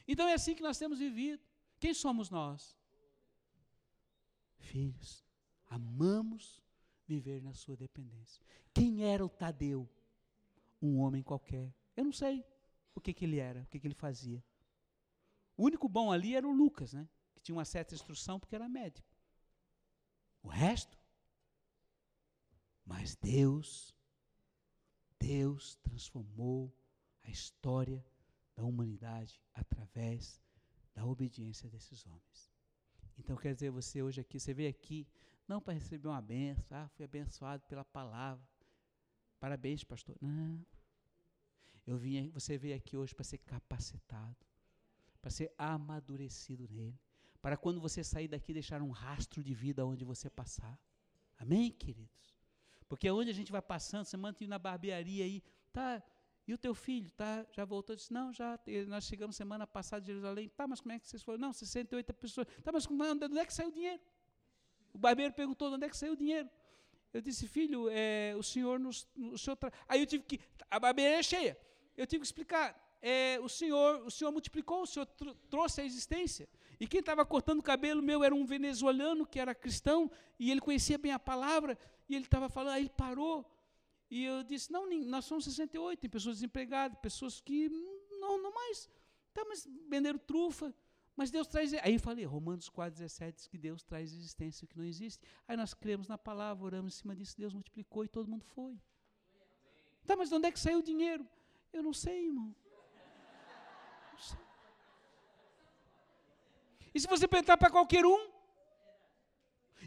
Então é assim que nós temos vivido. Quem somos nós? Filhos. Amamos viver na sua dependência. Quem era o Tadeu? Um homem qualquer. Eu não sei o que, que ele era, o que, que ele fazia. O único bom ali era o Lucas, né? Que tinha uma certa instrução porque era médico. O resto mas Deus, Deus transformou a história da humanidade através da obediência desses homens. Então, quer dizer, você hoje aqui, você veio aqui não para receber uma benção, ah, fui abençoado pela palavra. Parabéns, pastor. Não. Eu vim, você veio aqui hoje para ser capacitado, para ser amadurecido nele, para quando você sair daqui deixar um rastro de vida onde você passar. Amém, queridos? Porque onde a gente vai passando, você manda na barbearia aí, tá? E o teu filho, tá? Já voltou? Disse, não, já. Nós chegamos semana passada de Jerusalém. Tá, mas como é que vocês foram? Não, 68 pessoas. Tá, mas onde é que saiu o dinheiro? O barbeiro perguntou de onde é que saiu o dinheiro. Eu disse, filho, é, o senhor nos. O senhor. Aí eu tive que. A barbearia é cheia. Eu tive que explicar. É, o senhor, o senhor multiplicou, o senhor tr trouxe a existência. E quem estava cortando o cabelo meu era um venezuelano que era cristão e ele conhecia bem a palavra. E ele estava falando, aí ele parou. E eu disse: Não, nós somos 68, tem pessoas desempregadas, pessoas que não, não mais. Tá, mas venderam trufa. Mas Deus traz. Aí eu falei, Romanos 4, 17 diz que Deus traz existência que não existe. Aí nós cremos na palavra, oramos em cima disso, Deus multiplicou e todo mundo foi. Tá, mas de onde é que saiu o dinheiro? Eu não sei, irmão. Não sei. E se você perguntar para qualquer um,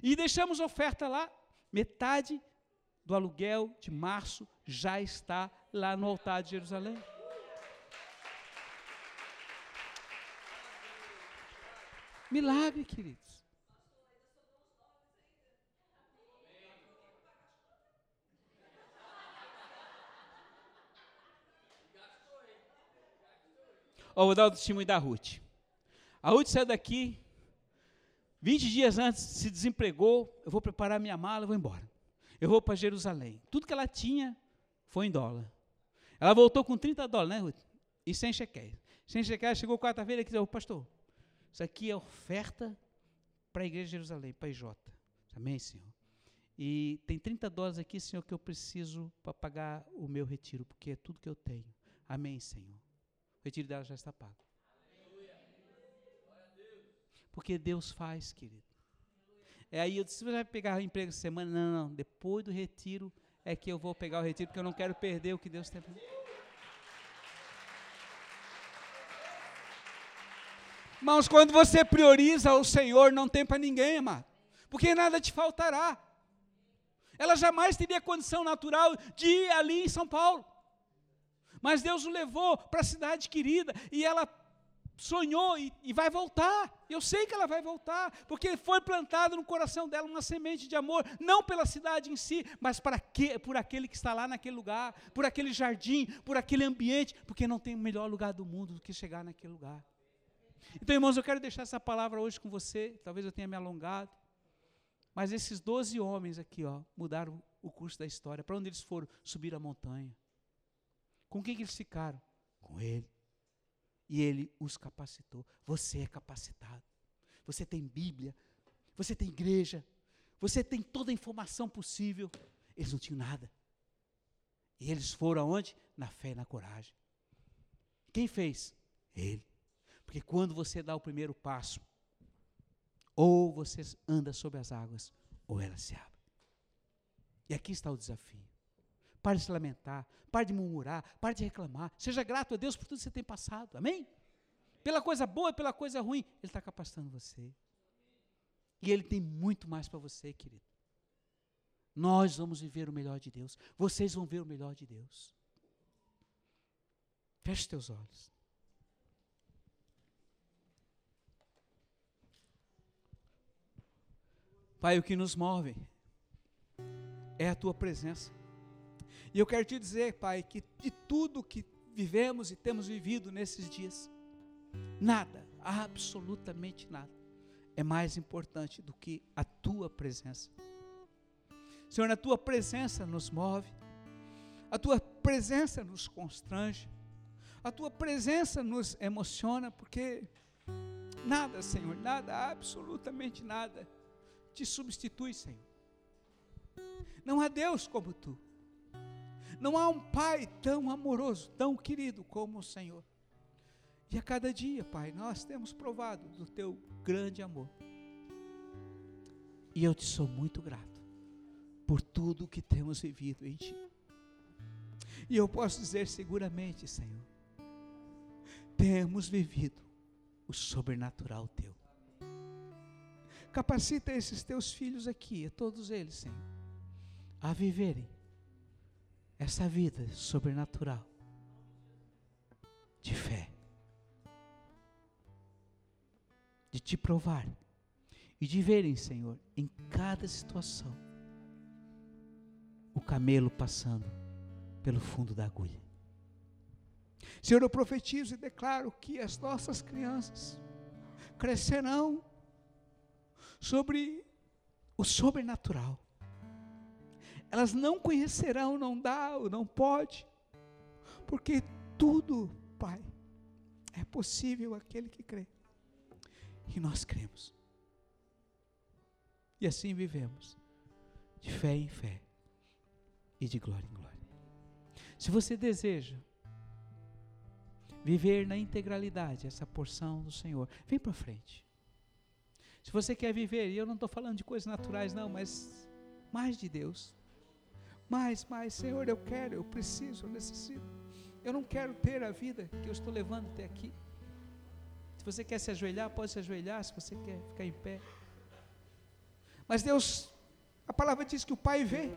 e deixamos oferta lá, Metade do aluguel de março já está lá no altar de Jerusalém. Milagre, queridos. Oh, vou dar o testemunho da Ruth. A Ruth saiu daqui 20 dias antes se desempregou, eu vou preparar minha mala, eu vou embora. Eu vou para Jerusalém. Tudo que ela tinha foi em dólar. Ela voltou com 30 dólares, né, Ruth? E sem cheque. Sem chegar, chegou quarta-feira e disse, pastor, isso aqui é oferta para a igreja de Jerusalém, para a IJ. Amém, Senhor? E tem 30 dólares aqui, Senhor, que eu preciso para pagar o meu retiro, porque é tudo que eu tenho. Amém, Senhor. O retiro dela já está pago. Porque Deus faz, querido. É aí eu disse, você vai pegar emprego essa semana? Não, não, depois do retiro é que eu vou pegar o retiro, porque eu não quero perder o que Deus tem. Irmãos, quando você prioriza o Senhor, não tem para ninguém, amado. Porque nada te faltará. Ela jamais teria condição natural de ir ali em São Paulo. Mas Deus o levou para a cidade querida e ela sonhou e, e, vai voltar. Eu sei que ela vai voltar, porque foi plantada no coração dela uma semente de amor, não pela cidade em si, mas para que, por aquele que está lá naquele lugar, por aquele jardim, por aquele ambiente, porque não tem melhor lugar do mundo do que chegar naquele lugar. Então, irmãos, eu quero deixar essa palavra hoje com você. Talvez eu tenha me alongado. Mas esses doze homens aqui, ó, mudaram o curso da história. Para onde eles foram? Subir a montanha. Com quem que eles ficaram? Com ele. E ele os capacitou. Você é capacitado. Você tem Bíblia. Você tem igreja. Você tem toda a informação possível. Eles não tinham nada. E eles foram aonde? Na fé e na coragem. Quem fez? Ele. Porque quando você dá o primeiro passo, ou você anda sobre as águas, ou elas se abrem. E aqui está o desafio. Pare de se lamentar, pare de murmurar, pare de reclamar. Seja grato a Deus por tudo que você tem passado. Amém? Pela coisa boa e pela coisa ruim, Ele está capacitando você. E Ele tem muito mais para você, querido. Nós vamos viver o melhor de Deus. Vocês vão ver o melhor de Deus. Feche teus olhos. Pai, o que nos move é a tua presença. E eu quero te dizer, Pai, que de tudo que vivemos e temos vivido nesses dias, nada, absolutamente nada, é mais importante do que a tua presença. Senhor, a tua presença nos move, a tua presença nos constrange, a tua presença nos emociona, porque nada, Senhor, nada, absolutamente nada te substitui, Senhor. Não há Deus como tu. Não há um Pai tão amoroso, tão querido como o Senhor. E a cada dia, Pai, nós temos provado do teu grande amor. E eu te sou muito grato por tudo que temos vivido em Ti. E eu posso dizer seguramente, Senhor, temos vivido o sobrenatural Teu. Capacita esses teus filhos aqui, todos eles, Senhor, a viverem essa vida sobrenatural de fé, de te provar e de verem, Senhor, em cada situação, o camelo passando pelo fundo da agulha. Senhor, eu profetizo e declaro que as nossas crianças crescerão sobre o sobrenatural. Elas não conhecerão, não dá, não pode, porque tudo, Pai, é possível aquele que crê. E nós cremos. E assim vivemos, de fé em fé e de glória em glória. Se você deseja viver na integralidade essa porção do Senhor, vem para frente. Se você quer viver, e eu não estou falando de coisas naturais, não, mas mais de Deus. Mais, mais, Senhor, eu quero, eu preciso, eu necessito. Eu não quero ter a vida que eu estou levando até aqui. Se você quer se ajoelhar, pode se ajoelhar, se você quer ficar em pé. Mas Deus, a palavra diz que o Pai vê.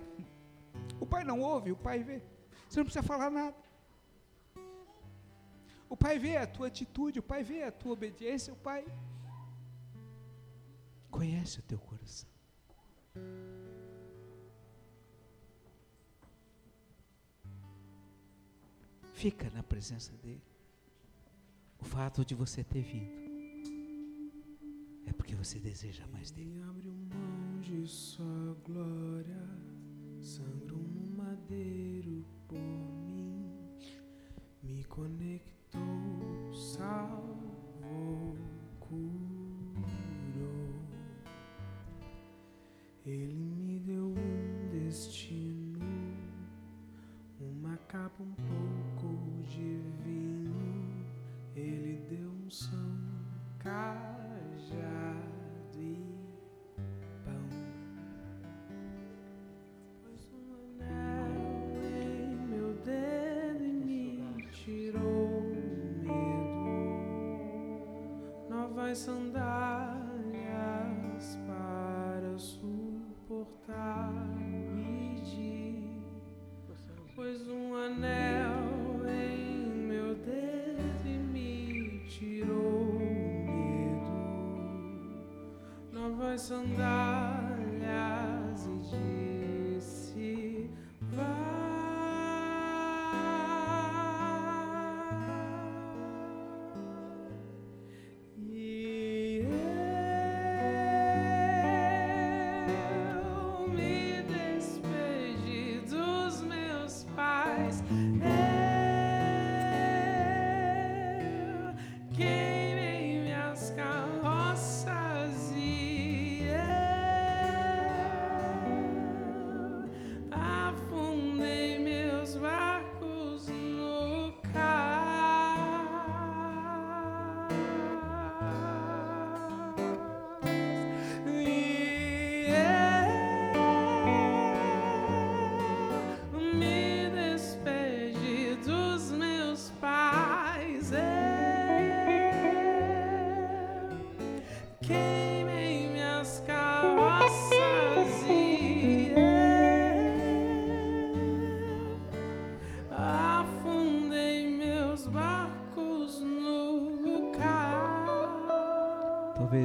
O Pai não ouve, o Pai vê. Você não precisa falar nada. O Pai vê a tua atitude, o Pai vê a tua obediência, o Pai conhece o teu coração. Fica na presença dele. O fato de você ter vindo é porque você deseja mais dele. Me abriu mão de sua glória, sangrou no madeiro por mim, me conectou salvou, curou. Ele me deu um destino, uma capa um pouco cajado e pão. Pôs um anel em meu dedo e me tirou o medo. Novas sandálias Novas sandálias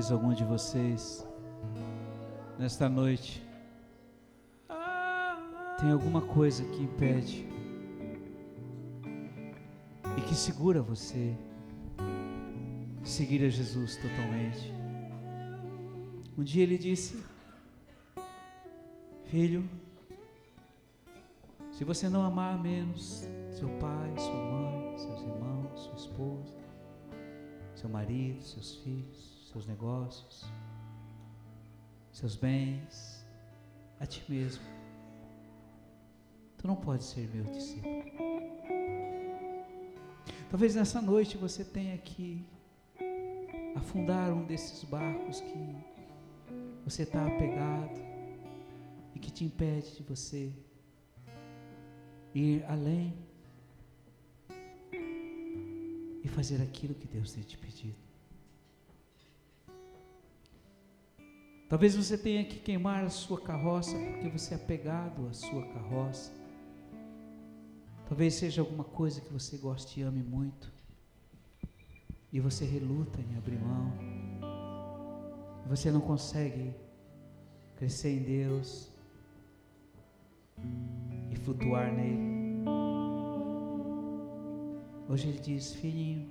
Talvez algum de vocês, nesta noite, tem alguma coisa que impede e que segura você seguir a Jesus totalmente. Um dia ele disse: Filho, se você não amar menos seu pai, sua mãe, seus irmãos, sua esposa, seu marido, seus filhos, seus negócios, seus bens, a ti mesmo, tu não pode ser meu discípulo. Talvez nessa noite você tenha que afundar um desses barcos que você está apegado e que te impede de você ir além e fazer aquilo que Deus tem te pedido. Talvez você tenha que queimar a sua carroça porque você é apegado à sua carroça. Talvez seja alguma coisa que você goste e ame muito e você reluta em abrir mão. Você não consegue crescer em Deus e flutuar nele. Hoje ele diz: Filhinho,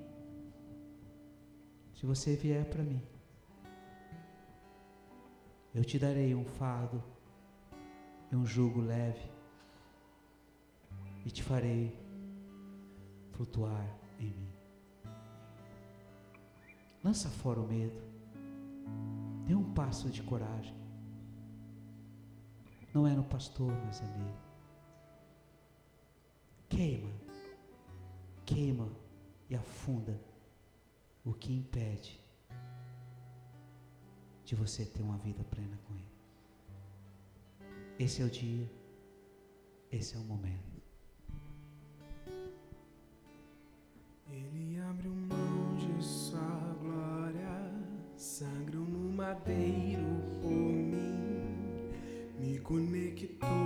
se você vier para mim, eu te darei um fardo e um jugo leve e te farei flutuar em mim. Lança fora o medo. Dê um passo de coragem. Não é no pastor, mas é nele. Queima, queima e afunda o que impede de você ter uma vida plena com Ele. Esse é o dia, esse é o momento. Ele abriu mão de sua glória, sangrou no madeiro por mim, me conectou,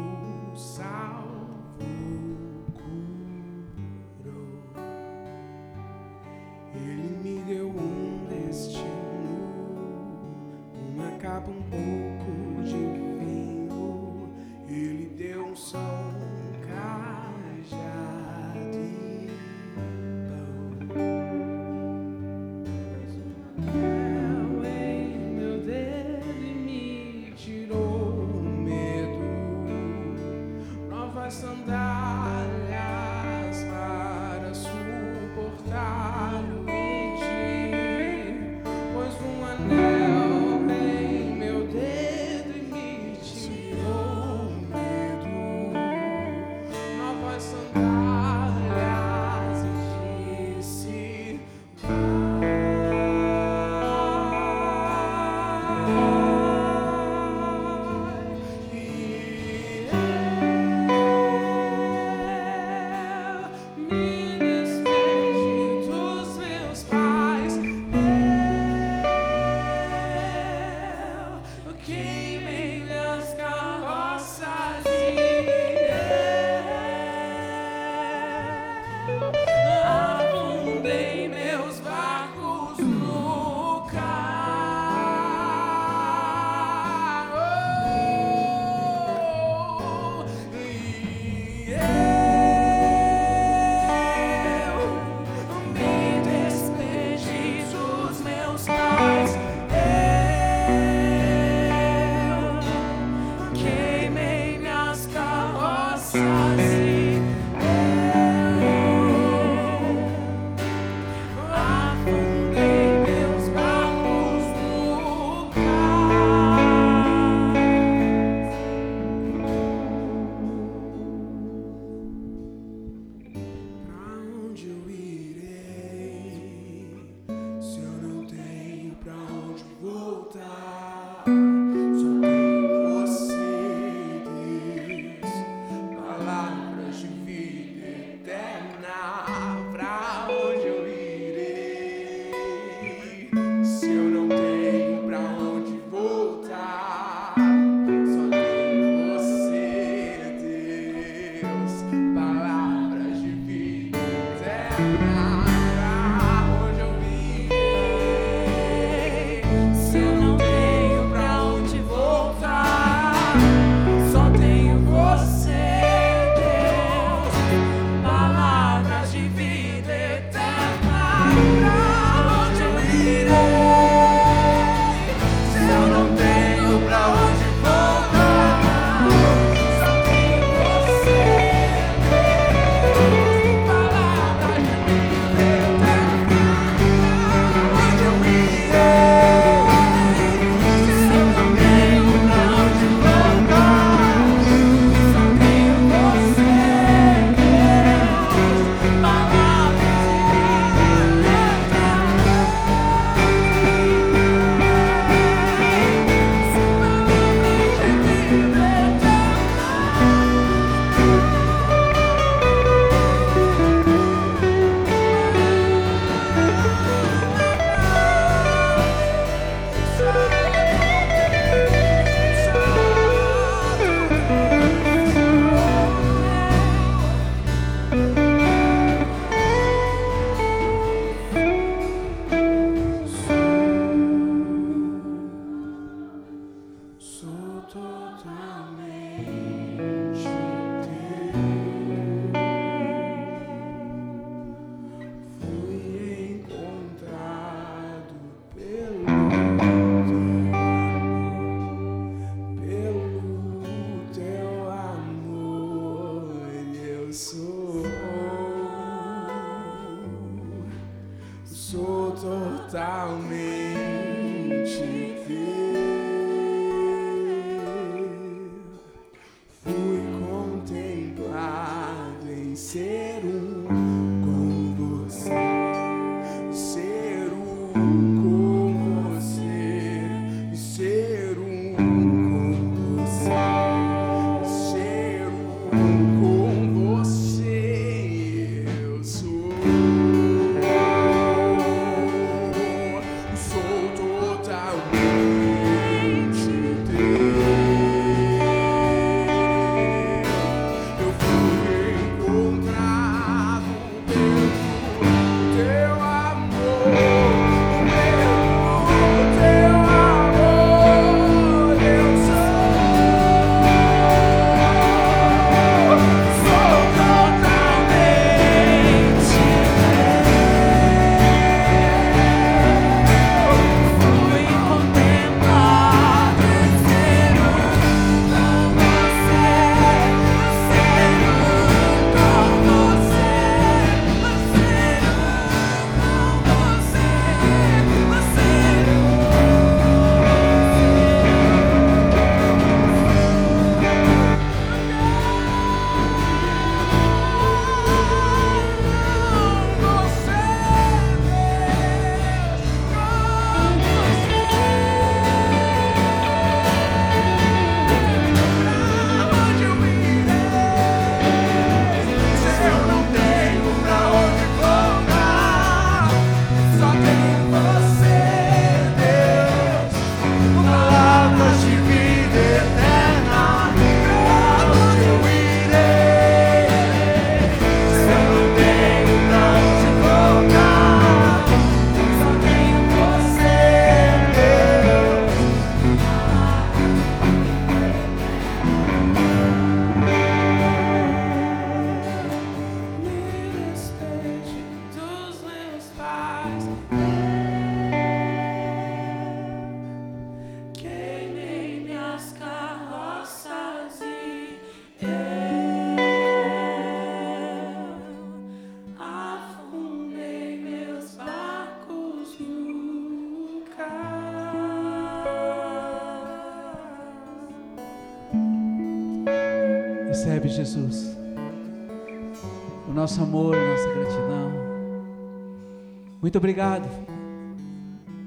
Muito obrigado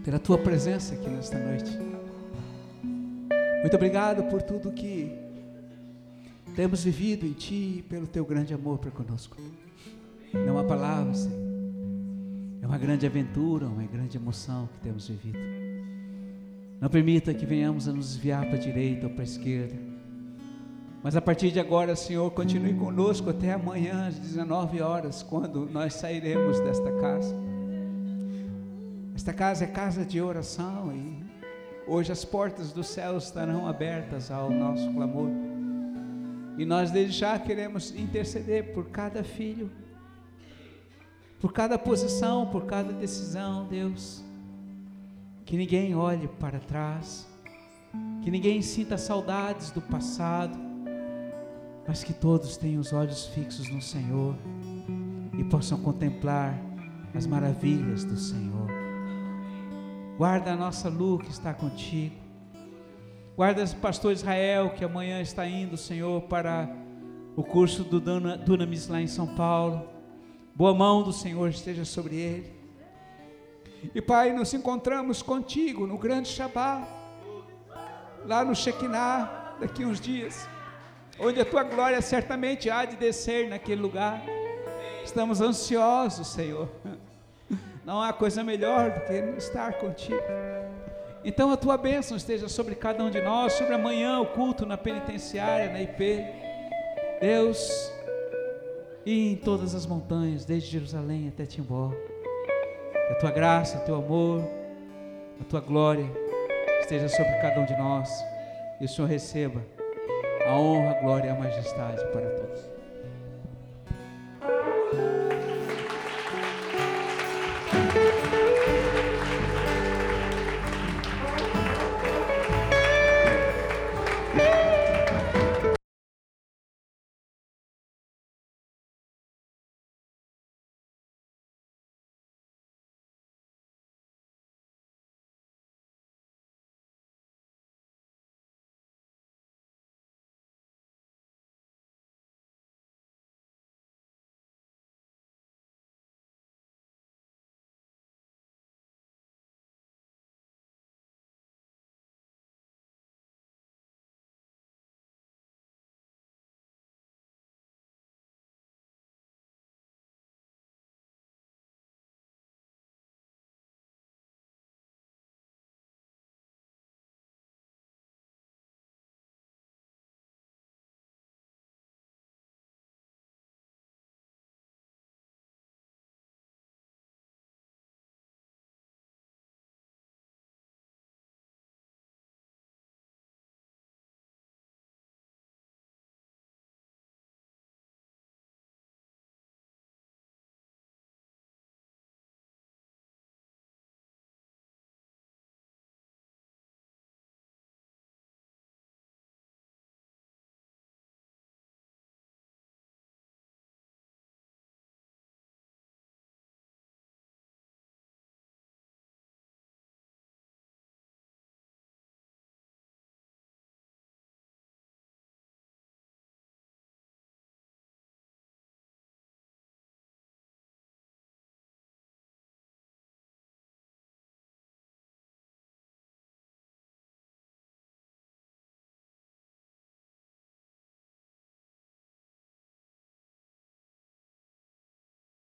pela tua presença aqui nesta noite. Muito obrigado por tudo que temos vivido em Ti e pelo Teu grande amor para conosco. Não é uma palavra, Senhor. É uma grande aventura, uma grande emoção que temos vivido. Não permita que venhamos a nos desviar para a direita ou para a esquerda. Mas a partir de agora, Senhor, continue conosco até amanhã às 19 horas, quando nós sairemos desta casa. Esta casa é casa de oração e hoje as portas do céu estarão abertas ao nosso clamor. E nós desde já queremos interceder por cada filho, por cada posição, por cada decisão, Deus. Que ninguém olhe para trás, que ninguém sinta saudades do passado, mas que todos tenham os olhos fixos no Senhor e possam contemplar as maravilhas do Senhor. Guarda a nossa Lu que está contigo. Guarda o pastor Israel que amanhã está indo, Senhor, para o curso do Dunamis lá em São Paulo. Boa mão do Senhor esteja sobre ele. E Pai, nos encontramos contigo no grande Shabá, lá no Shekinah, daqui uns dias, onde a tua glória certamente há de descer naquele lugar. Estamos ansiosos, Senhor. Não há coisa melhor do que estar contigo. Então a tua bênção esteja sobre cada um de nós, sobre amanhã o culto na penitenciária, na IP. Deus, e em todas as montanhas, desde Jerusalém até Timbó. A tua graça, o teu amor, a tua glória esteja sobre cada um de nós. E o Senhor receba a honra, a glória e a majestade para todos.